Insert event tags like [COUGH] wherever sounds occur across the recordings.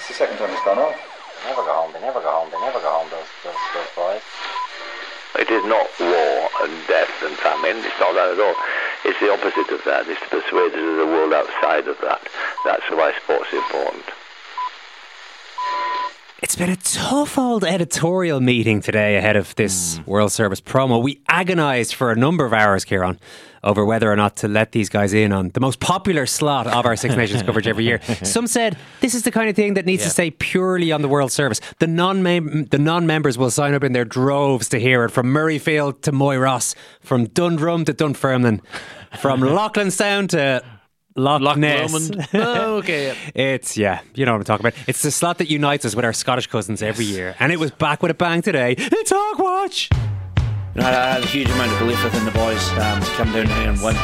That's the second time it's gone off. They never go home, they never go home, they never go home, those, those, those boys. It is not war and death and famine. It's not that at all. It's the opposite of that. It's to persuade us of the world outside of that. That's why sport's is important. It's been a tough old editorial meeting today ahead of this hmm. World Service promo. We agonised for a number of hours, Kieran, over whether or not to let these guys in on the most popular slot of our Six Nations coverage every year. [LAUGHS] Some said this is the kind of thing that needs to stay purely on the World Service. The non the non members will sign up in their droves to hear it from Murrayfield to Moyross, from Dundrum to Dunfermline, from [LAUGHS] Sound to Loch, Ness. Lomond. [LAUGHS] Oh, okay. It's yeah, you know what I'm talking about. It's the slot that unites us with our Scottish cousins every year, and it was back with a bang today. It's Hoggwatch. You know, I had a huge amount of belief within the boys um, to come down here and win.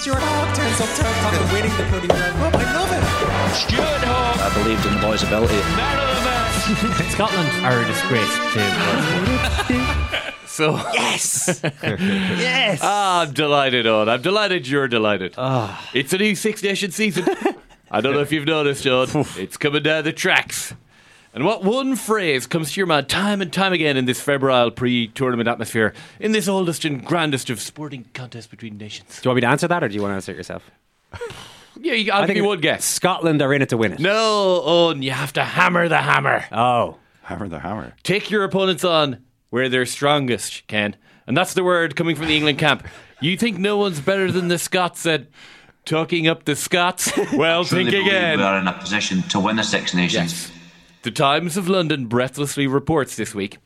Stuart Hogg turns up turn top and winning the bloody World Cup. I love it. Stuart Hogg, I believed in the boys' ability. man of the match. Scotland are a disgrace to [LAUGHS] world sport. So Yes, [LAUGHS] yes. Ah, I'm delighted, on. I'm delighted you're delighted. It's a new Six Nation season. I don't know if you've noticed, John. it's coming down the tracks. And what one phrase comes to your mind time and time again in this febrile pre-tournament atmosphere, in this oldest and grandest of sporting contests between nations? do you want me to answer that, or do you want to answer it yourself? Yeah, you, I'll give you one guess. Scotland are in it to win it. No, Owen, you have to hammer the hammer. Oh, Hammer the hammer. Take your opponents on where they're strongest, Ken. And that's the word coming from the England camp. You think no one's better than the Scots at talking up the Scots? [LAUGHS] Well, Truly think again. We are in a position to win the Six Nations. Yes. The Times of London breathlessly reports this week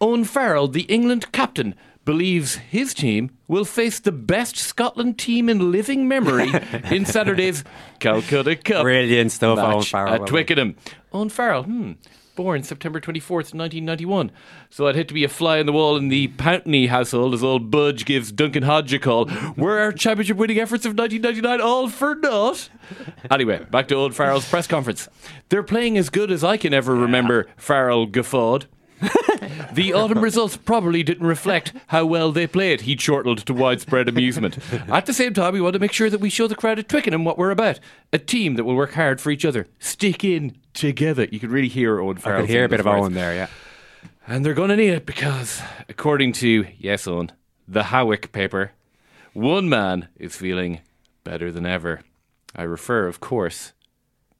Owen Farrell, the England captain, believes his team will face the best Scotland team in living memory [LAUGHS] in Saturday's Calcutta Cup. brilliant stuff, match Owen Farrell. At Twickenham. Owen Farrell, hmm. Born September 24th, 1991. So I'd hate to be a fly on the wall in the Pountney household as old Budge gives Duncan Hodge a call. Were our championship winning efforts of 1999 all for naught? Anyway, back to old Farrell's press conference. They're playing as good as I can ever remember, Farrell guffawed. [LAUGHS] The autumn results probably didn't reflect how well they played, he chortled to widespread amusement. At the same time, we want to make sure that we show the crowd at Twickenham what we're about. A team that will work hard for each other. Stick in together. You can really hear Owen Farrell. I could hear a bit of words. Owen there. Yeah. And they're going to need it because, according to, yes, Owen, the Hawick paper, one man is feeling better than ever. I refer, of course,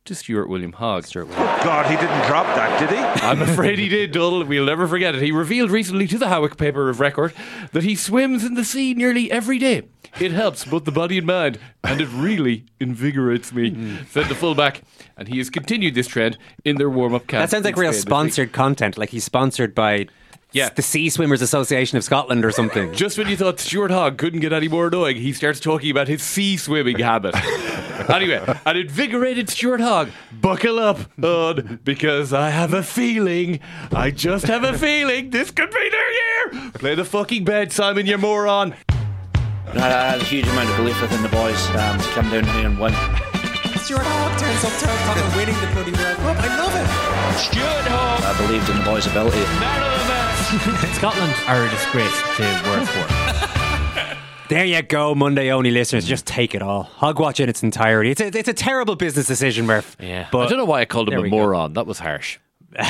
to Stuart William Hogg. Stuart oh, God, he didn't drop that, did he? [LAUGHS] I'm afraid he did, Donald. We'll never forget it. He revealed recently to the Hawick paper of record that he swims in the sea nearly every day. It helps both the body and mind, and it really invigorates me, mm. said the fullback. And he has continued this trend in their warm up camp. That sounds like real Spain this week. sponsored content. Like he's sponsored by Yeah. the Sea Swimmers Association of Scotland or something. Just when you thought Stuart Hogg couldn't get any more annoying, he starts talking about his sea swimming habit. [LAUGHS] anyway, an invigorated Stuart Hogg, buckle up, Odd, because I have a feeling, I just have a feeling this could be their year. Play the fucking bed, Simon, you moron. I had a huge amount of belief within the boys um, to come down here and win. Stuart Hogg turns up turn top and winning the bloody World Cup. I love it. Stuart Hogg, I believed in the boys' ability. Man [LAUGHS] of. Scotland are a disgrace to work for. [LAUGHS] There you go, Monday only listeners. Just take it all. Hoggwatch in its entirety. It's a, it's a terrible business decision, Murph. Yeah, But I don't know why I called him a we go. moron. That was harsh.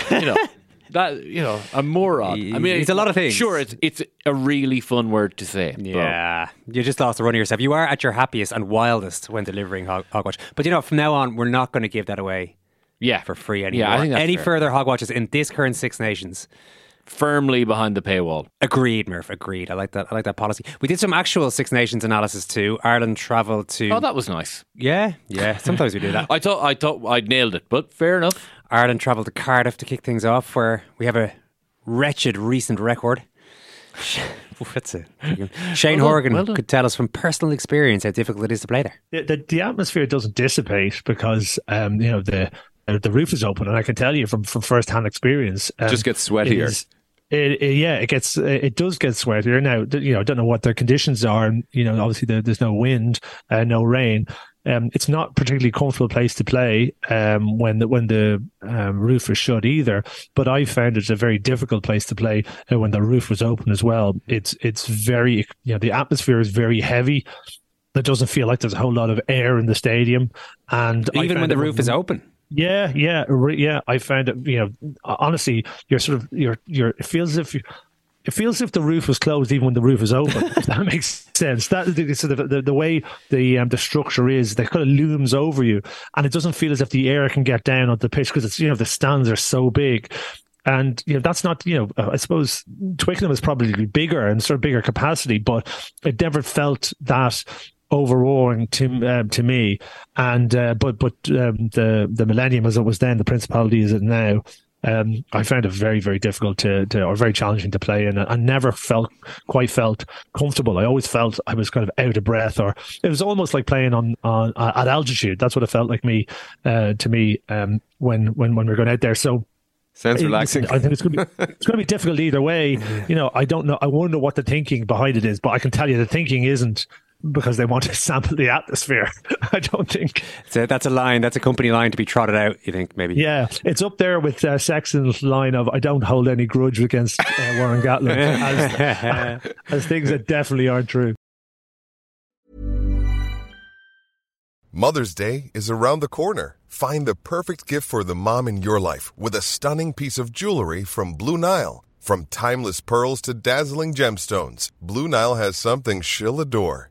You know, [LAUGHS] That you know, a moron. I mean, It's a lot of things. Sure, it's it's a really fun word to say. but- Yeah, you just lost the run of yourself. You are at your happiest and wildest when delivering hog- Hoggwatch. But you know, from now on, we're not going to give that away yeah, for free anymore. Yeah, I think that's Any fair. further Hoggwatches in this current Six Nations, firmly behind the paywall. agreed, Murph. Agreed. I like that. I like that policy. We did some actual Six Nations analysis too. Ireland travelled to. Oh, that was nice. yeah, yeah. Sometimes we do that. [LAUGHS] I thought I thought I'd nailed it, but fair enough. Ireland travelled to Cardiff to kick things off, where we have a wretched recent record. [LAUGHS] What's it? Shane Well Horgan well could tell us from personal experience how difficult it is to play there. the, the, the atmosphere doesn't dissipate because um, you know the the roof is open, and I can tell you from from first hand experience, um, Just gets it sweatier. is- It, it- yeah, it gets it does get sweatier now. You know, I don't know what their conditions are, and you know, obviously there, there's no wind, uh, no rain. Um, it's not particularly comfortable place to play um, when the when the um, roof is shut either. But I found it's a very difficult place to play uh, when the roof was open as well. It's it's very you know the atmosphere is very heavy. It doesn't feel like there's a whole lot of air in the stadium, and Even when the roof is open. Yeah, yeah, yeah. I found it. You know, honestly, you're sort of you're you're. It feels as if you. It feels as if the roof was closed even when the roof is open. if that [LAUGHS] makes sense. That the, sort of the, the way the um, the structure is, that kind of looms over you, and it doesn't feel as if the air can get down on the pitch because it's you know the stands are so big. And you know that's not you know uh, I suppose Twickenham is probably bigger and sort of bigger capacity, but it never felt that overawing to um, to me. And uh, but but um, the the Millennium as it was then, the Principality as it now. Um, I found it very very difficult to, to or very challenging to play, and I never felt quite felt comfortable. I always felt I was kind of out of breath, or it was almost like playing on on at altitude. That's what it felt like me uh, to me um, when when when we are going out there. So. Sounds relaxing. I think it's going to be it's going to be difficult either way. [LAUGHS] You know, I don't know. I wonder what the thinking behind it is, but I can tell you the thinking isn't because they want to [LAUGHS] sample the atmosphere. [LAUGHS] I don't think. So that's a line. That's a company line to be trotted out. You think maybe? Yeah, it's up there with uh, Sexton's line of "I don't hold any grudge against uh, Warren Gatland" as, [LAUGHS] as things that definitely aren't true. Mother's Day is around the corner. Find the perfect gift for the mom in your life with a stunning piece of jewelry from Blue Nile. From timeless pearls to dazzling gemstones, Blue Nile has something she'll adore.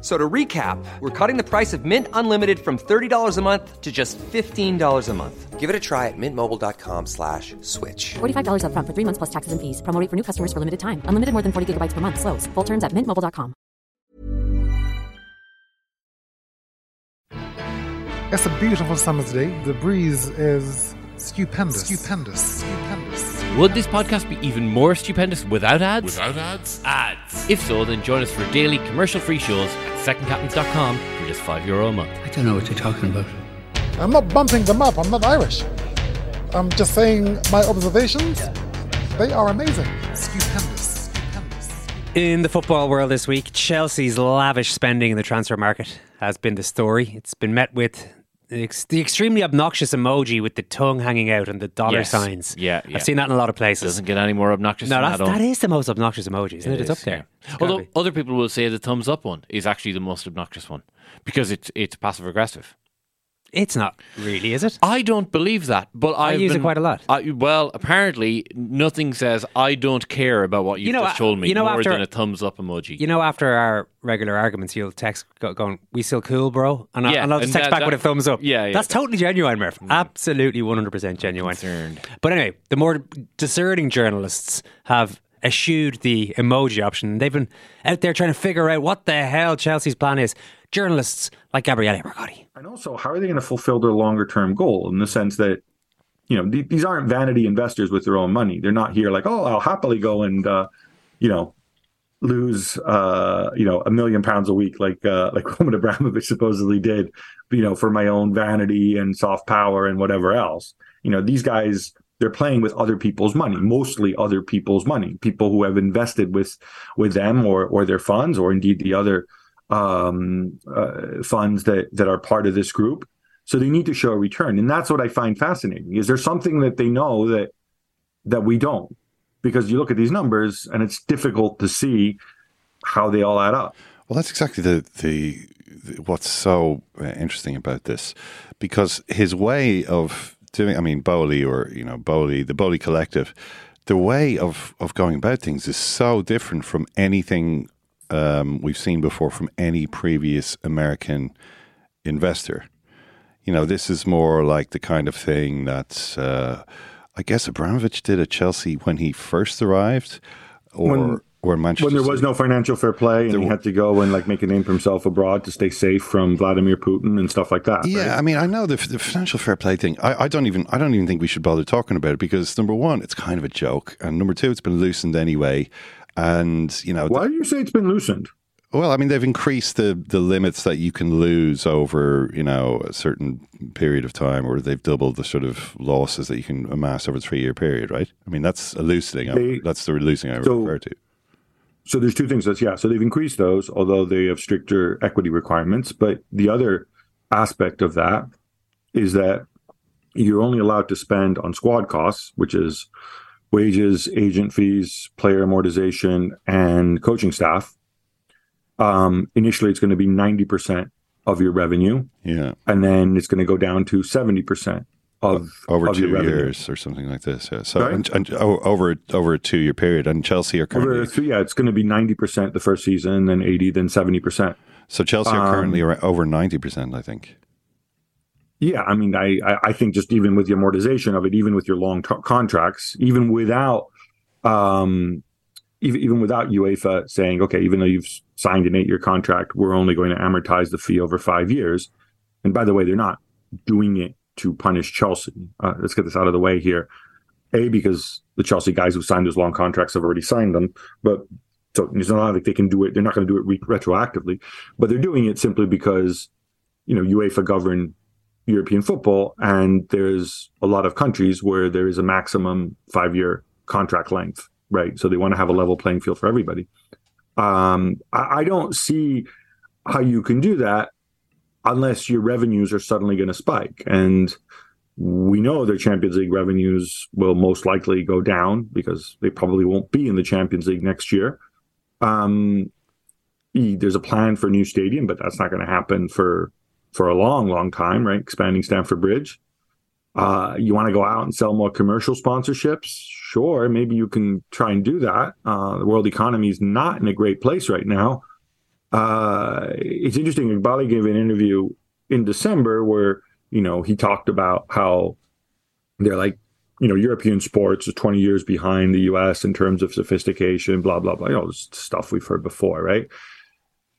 F- So to recap, we're cutting the price of Mint Unlimited from $30 a month to just $15 a month. Give it a try at mintmobile.com slash switch. $45 upfront for three months plus taxes and fees. Promo for new customers for limited time. Unlimited more than 40 gigabytes per month. Slows. Full terms at mintmobile.com. It's a beautiful summer's day. The breeze is stupendous. Stupendous. Stupendous. Would this podcast be even more stupendous without ads? Without ads? Ads. If so, then join us for daily commercial-free shows at secondcaptains.com for just five euro a month. I don't know what you're talking about. I'm not bumping them up. I'm not Irish. I'm just saying my observations. They are amazing. Stupendous. In the football world this week, Chelsea's lavish spending in the transfer market has been the story. It's been met with the ex- the extremely obnoxious emoji with the tongue hanging out and the dollar Yes. signs. Yeah, yeah. I've seen that in a lot of places. Doesn't get any more obnoxious No, than that's, that. that is the most obnoxious emoji, isn't it? It it's up is, there. yeah. It's gotta Although be. other people will say the thumbs up one is actually the most obnoxious one because it's it's passive aggressive. It's not really, is it? I don't believe that, but I I've use it quite a lot. I, well, apparently, nothing says I don't care about what you've You know, just uh, told me you know, more after- than a thumbs up emoji. You know, after our regular arguments, you'll text go, going, "We still cool, bro," and, I, Yeah, and I'll just text that- back with a thumbs up. Yeah, yeah. that's totally genuine, Murph. Absolutely, one hundred percent genuine. Concerned. But anyway, the more discerning journalists have eschewed the emoji option. They've been out there trying to figure out what the hell Chelsea's plan is. Journalists like Gabriele Marcotti. And also, how are they going to fulfill their longer term goal in the sense that, you know, th- these aren't vanity investors with their own money. They're not here like, oh, I'll happily go and, uh, you know, lose uh, you know a million pounds a week like uh, like [LAUGHS] Roman Abramovich supposedly did, you know, for my own vanity and soft power and whatever else. You know, these guys they're playing with other people's money, mostly other people's money, people who have invested with with them or or their funds or indeed the other um, uh, funds that that are part of this group. So they need to show a return, and that's what I find fascinating. Is there something that they know that that we don't? Because you look at these numbers, and it's difficult to see how they all add up. Well, that's exactly the the, the what's so interesting about this, because his way of doing, I mean, Boehly or you know Boehly, the Boehly Collective, the way of of going about things is so different from anything um, we've seen before from any previous American investor. You know, this is more like the kind of thing that uh, I guess Abramovich did at Chelsea when he first arrived, or When- or Manchester. when there was City. no financial fair play and he had to go and like make a name for himself abroad to stay safe from Vladimir Putin and stuff like that. Yeah, right? I mean, I know the, the financial fair play thing. I, I don't even I don't even think we should bother talking about it because number one, it's kind of a joke, and number two, it's been loosened anyway. And you know, why do you say it's been loosened? Well, I mean, they've increased the the limits that you can lose over you know a certain period of time, or they've doubled the sort of losses that you can amass over a three year period, right? I mean, that's a loosening. I- that's the loosening I So- refer to. So there's two things. That's yeah. So they've increased those, although they have stricter equity requirements. But the other aspect of that is that you're only allowed to spend on squad costs, which is wages, agent fees, player amortization, and coaching staff. Um, initially, it's going to be ninety percent of your revenue, Yeah, and then it's going to go down to seventy percent of over of two years or something like this. Yeah. So Sorry? and, and, o- over over a two year period, and Chelsea are currently Over three, yeah, it's going to be ninety percent the first season, then eighty, then seventy percent. so Chelsea are Um, currently around, over ninety percent, I think. Yeah, I mean, I I- think just even with the amortization of it, even with your long t- contracts, even without, um, even even without UEFA saying, okay, even though you've signed an eight-year contract, we're only going to amortize the fee over five years. And by the way, they're not doing it to punish Chelsea. Uh, let's get this out of the way here. A because the Chelsea guys who signed those long contracts have already signed them, but so it's not like they can do it. They're not going to do it re- retroactively, but they're doing it simply because you know UEFA govern European football, and there's a lot of countries where there is a maximum five year contract length, right? So they want to have a level playing field for everybody. Um, I, I don't see how you can do that unless your revenues are suddenly going to spike. And we know their Champions League revenues will most likely go down because they probably won't be in the Champions League next year. Um, there's a plan for a new stadium, but that's not going to happen for for a long, long time, right? Expanding Stamford Bridge. Uh, you want to go out and sell more commercial sponsorships? Sure, maybe you can try and do that. Uh, the world economy is not in a great place right now. Uh, it's interesting. Iqbali gave an interview in December where you know he talked about how they're like you know European sports is 20 years behind the U.S. in terms of sophistication, blah blah blah. You know, stuff we've heard before, right?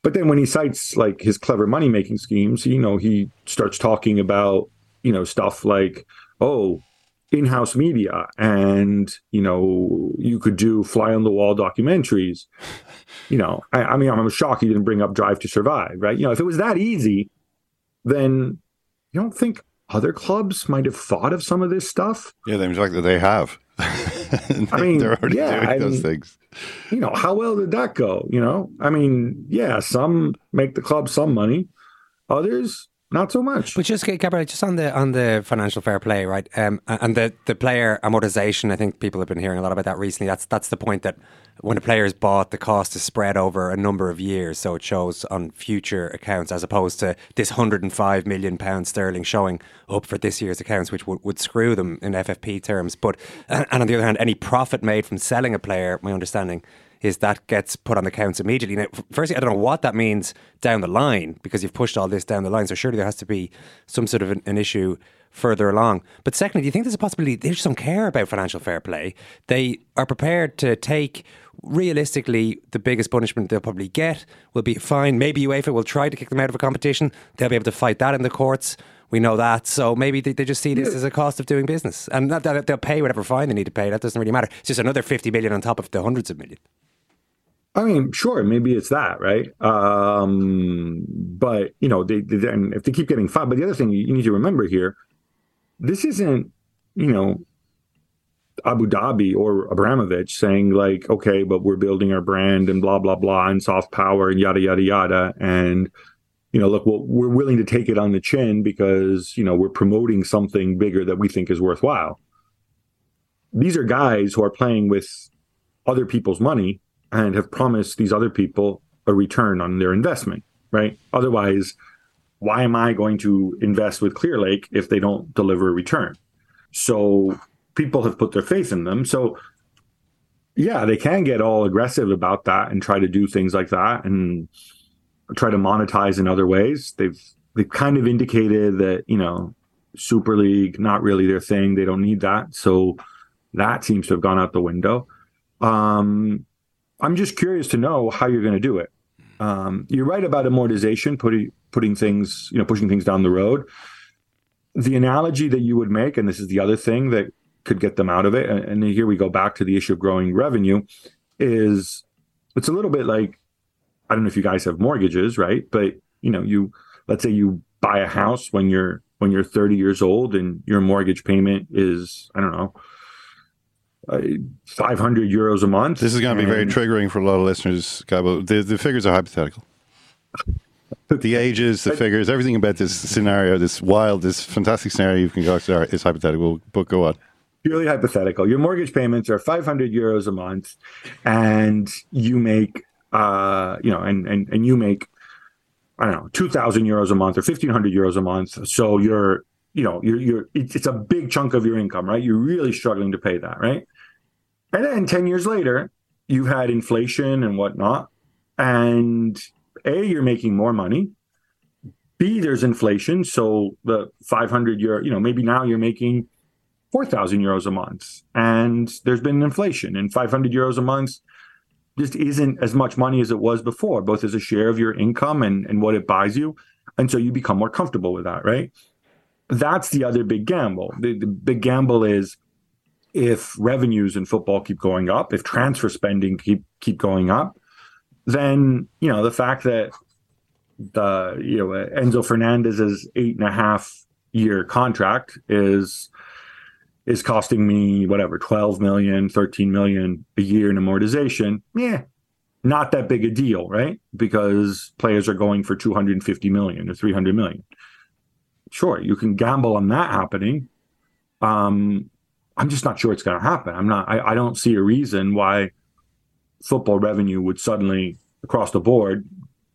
But then when he cites like his clever money making schemes, you know, he starts talking about, you know, stuff like, oh, in-house media and, you know, you could do fly on the wall documentaries. You know, I, I mean, I'm shocked he didn't bring up Drive to Survive, right? You know, if it was that easy, then you don't think other clubs might have thought of some of this stuff? Yeah, they, in fact, they have. [LAUGHS] [LAUGHS] I mean, they're already yeah, doing I those mean, things. you know, how well did that go? You know, I mean, yeah, some make the club some money, others not so much. But just Gabriel, just on the on the financial fair play, right? Um, and the the player amortization. I think people have been hearing a lot about that recently. That's that's the point that when a player is bought, the cost is spread over a number of years, so it shows on future accounts as opposed to this 105 million pounds sterling showing up for this year's accounts, which would screw them in FFP terms. But and on the other hand, any profit made from selling a player, my understanding is that gets put on accounts immediately. Now, firstly, I don't know what that means down the line because you've pushed all this down the line. So surely there has to be some sort of an, an issue further along. But secondly, do you think there's a possibility they just don't care about financial fair play? They are prepared to take realistically the biggest punishment they'll probably get will be a fine. Maybe UEFA will try to kick them out of a competition. They'll be able to fight that in the courts. We know that. So maybe they, they just see this as a cost of doing business. And not that they'll pay whatever fine they need to pay. That doesn't really matter. It's just another 50 million on top of the hundreds of million. I mean, sure, maybe it's that, right? Um, but you know, they, they and if they keep getting five, but the other thing you need to remember here, this isn't, you know, Abu Dhabi or Abramovich saying like, okay, but we're building our brand and blah blah blah and soft power and yada yada yada, and you know, look, well, we're willing to take it on the chin because you know we're promoting something bigger that we think is worthwhile. These are guys who are playing with other people's money and have promised these other people a return on their investment, right? Otherwise, why am I going to invest with Clearlake if they don't deliver a return? So people have put their faith in them. So yeah, they can get all aggressive about that and try to do things like that and try to monetize in other ways. They've they've kind of indicated that, you know, Super League not really their thing. They don't need that. So that seems to have gone out the window. Um, I'm just curious to know how you're going to do it. Um, you're right about amortization, putting putting things, you know, pushing things down the road. The analogy that you would make, and this is the other thing that could get them out of it, and, and here we go back to the issue of growing revenue, is it's a little bit like I don't know if you guys have mortgages, right? But you know, you let's say you buy a house when you're when you're 30 years old and your mortgage payment is I don't know 500 euros a month. This is going to be very triggering for a lot of listeners, Gabo. The, the figures are hypothetical. the ages, the figures, everything about this scenario, this wild, this fantastic scenario you can go to is hypothetical. But go on. Purely hypothetical. Your mortgage payments are 500 euros a month, and you make, uh, you know, and and and you make, I don't know, 2,000 euros a month or 1,500 euros a month. So you're you know, you're, you're, it's a big chunk of your income, right? You're really struggling to pay that, right? And then 10 years later, you've had inflation and whatnot. And A, you're making more money. B, there's inflation. So the 500 euro, you know, maybe now you're making 4,000 euros a month. And there's been inflation, and 500 euros a month just isn't as much money as it was before, both as a share of your income and, and what it buys you. And so you become more comfortable with that, right? That's the other big gamble. The, the big gamble is if revenues in football keep going up, if transfer spending keep keep going up, then you know the fact that the you know Enzo Fernandez's eight and a half year contract is is costing me whatever 12 million 13 million a year in amortization yeah not that big a deal right? Because players are going for 250 million or 300 million. Sure you can gamble on that happening. Um I'm just not sure it's going to happen. I'm not. I, I don't see a reason why football revenue would suddenly across the board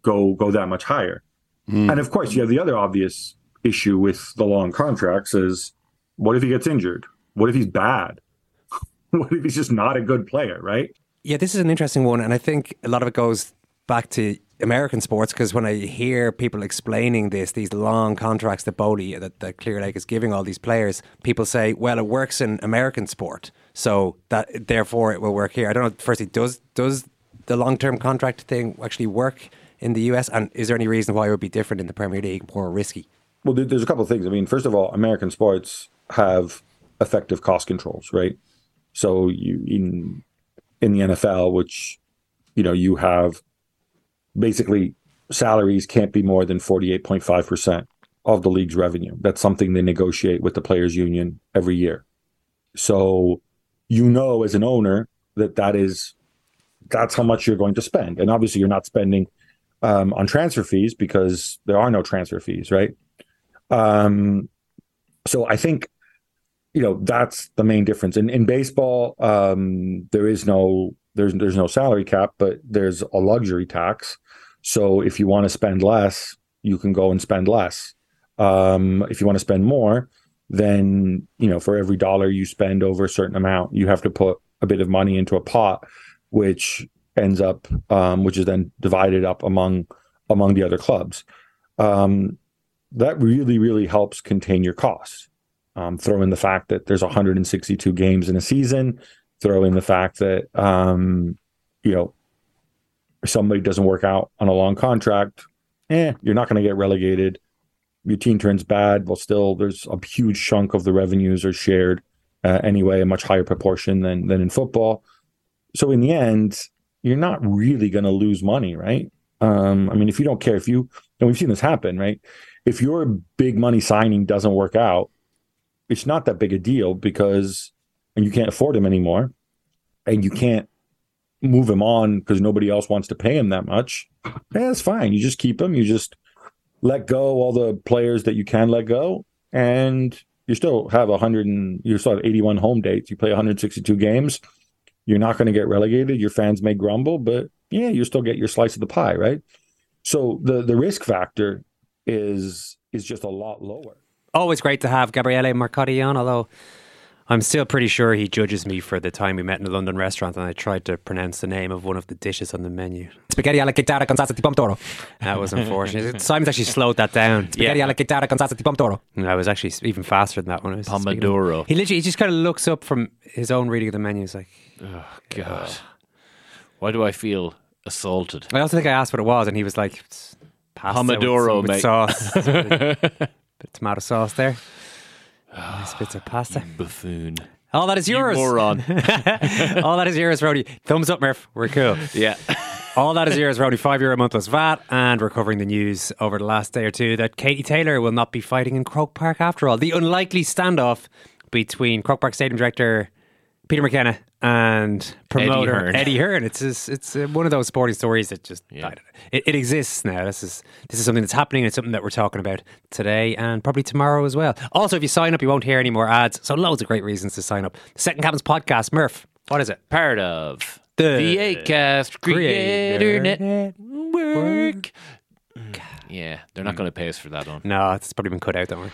go go that much higher. Mm. And of course, you have the other obvious issue with the long contracts is what if he gets injured? What if he's bad? [LAUGHS] what if he's just not a good player, right? Yeah, this is an interesting one, and I think a lot of it goes back to American sports because when I hear people explaining this, these long contracts that Boehly, uh, that, that Clearlake is giving all these players, people say, well, it works in American sport, so that therefore it will work here. I don't know. Firstly, does does the long term contract thing actually work in the US, and is there any reason why it would be different in the Premier League, more risky? Well, there's a couple of things. I mean, first of all, American sports have effective cost controls, right? So you in in the NFL, which you know you have basically salaries can't be more than 48.5% of the league's revenue. That's something they negotiate with the players union every year. So you know as an owner that that is that's how much you're going to spend. And obviously you're not spending um, on transfer fees because there are no transfer fees, right? Um, so I think you know that's the main difference. In in baseball, um, there is no there's there's no salary cap, but there's a luxury tax. So if you want to spend less, you can go and spend less. Um, if you want to spend more, then you know for every dollar you spend over a certain amount, you have to put a bit of money into a pot, which ends up, um, which is then divided up among among the other clubs. Um, that really, really helps contain your costs. Um, throw in the fact that there's 162 games in a season. Throw in the fact that um, you know somebody doesn't work out on a long contract, eh, you're not going to get relegated. Your team turns bad, well, still there's a huge chunk of the revenues are shared uh, anyway, a much higher proportion than than in football. So in the end, you're not really going to lose money, right? Um, I mean, if you don't care, if you, and we've seen this happen, right? If your big money signing doesn't work out, it's not that big a deal because, and you can't afford him anymore, and you can't move him on because nobody else wants to pay him that much. Yeah, that's fine. You just keep him. You just let go all the players that you can let go, and you still have a hundred and you still have eighty-one home dates. You play one hundred sixty-two games. You're not going to get relegated. Your fans may grumble, but yeah, you still get your slice of the pie, right? So the the risk factor is is just a lot lower. Always great to have Gabriele Marcotti on, although I'm still pretty sure he judges me for the time we met in a London restaurant and I tried to pronounce the name of one of the dishes on the menu. Spaghetti alla chitarra con salsa di pomodoro. That was unfortunate. [LAUGHS] Simon's actually slowed that down. Spaghetti alla chitarra con salsa di pomodoro. And I was actually even faster than that one. Pomodoro. He literally he just kind of looks up from his own reading of the menu. He's like, oh, God. Why do I feel assaulted? I also think I asked what it was and he was like, pasta Pomodoro, with, with mate. sauce. [LAUGHS] bit of tomato sauce there. Nice ah, bits of pasta. Buffoon. All that is You yours. moron. [LAUGHS] All that is yours, Rody. Thumbs up, Murph. We're cool. Yeah. [LAUGHS] All that is yours, Rody. Five euro a month plus VAT. And we're covering the news over the last day or two that Katie Taylor will not be fighting in Croke Park after all. The unlikely standoff between Croke Park Stadium director Peter McKenna and promoter Hearn. Eddie Hearn. It's just, it's uh, one of those sporting stories that just know. It, it exists now. This is this is something that's happening. It's something that we're talking about today and probably tomorrow as well. Also, if you sign up, you won't hear any more ads. So loads of great reasons to sign up. The Second Captains podcast, Murph. What is it? Part of the, The Acast Creator Creator Network. Yeah, they're not going to pay us for that one. No, it's probably been cut out. Don't worry.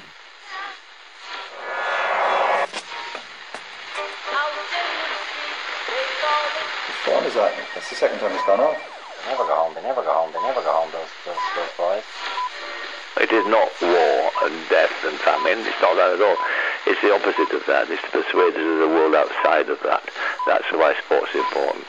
Is that? That's the second time it's gone off. They never go home. They never go home. They never go home. Those those those boys. It is not war and death and famine. It's not that at all. It's the opposite of that. It's to persuade us of the world outside of that. That's why sport's important.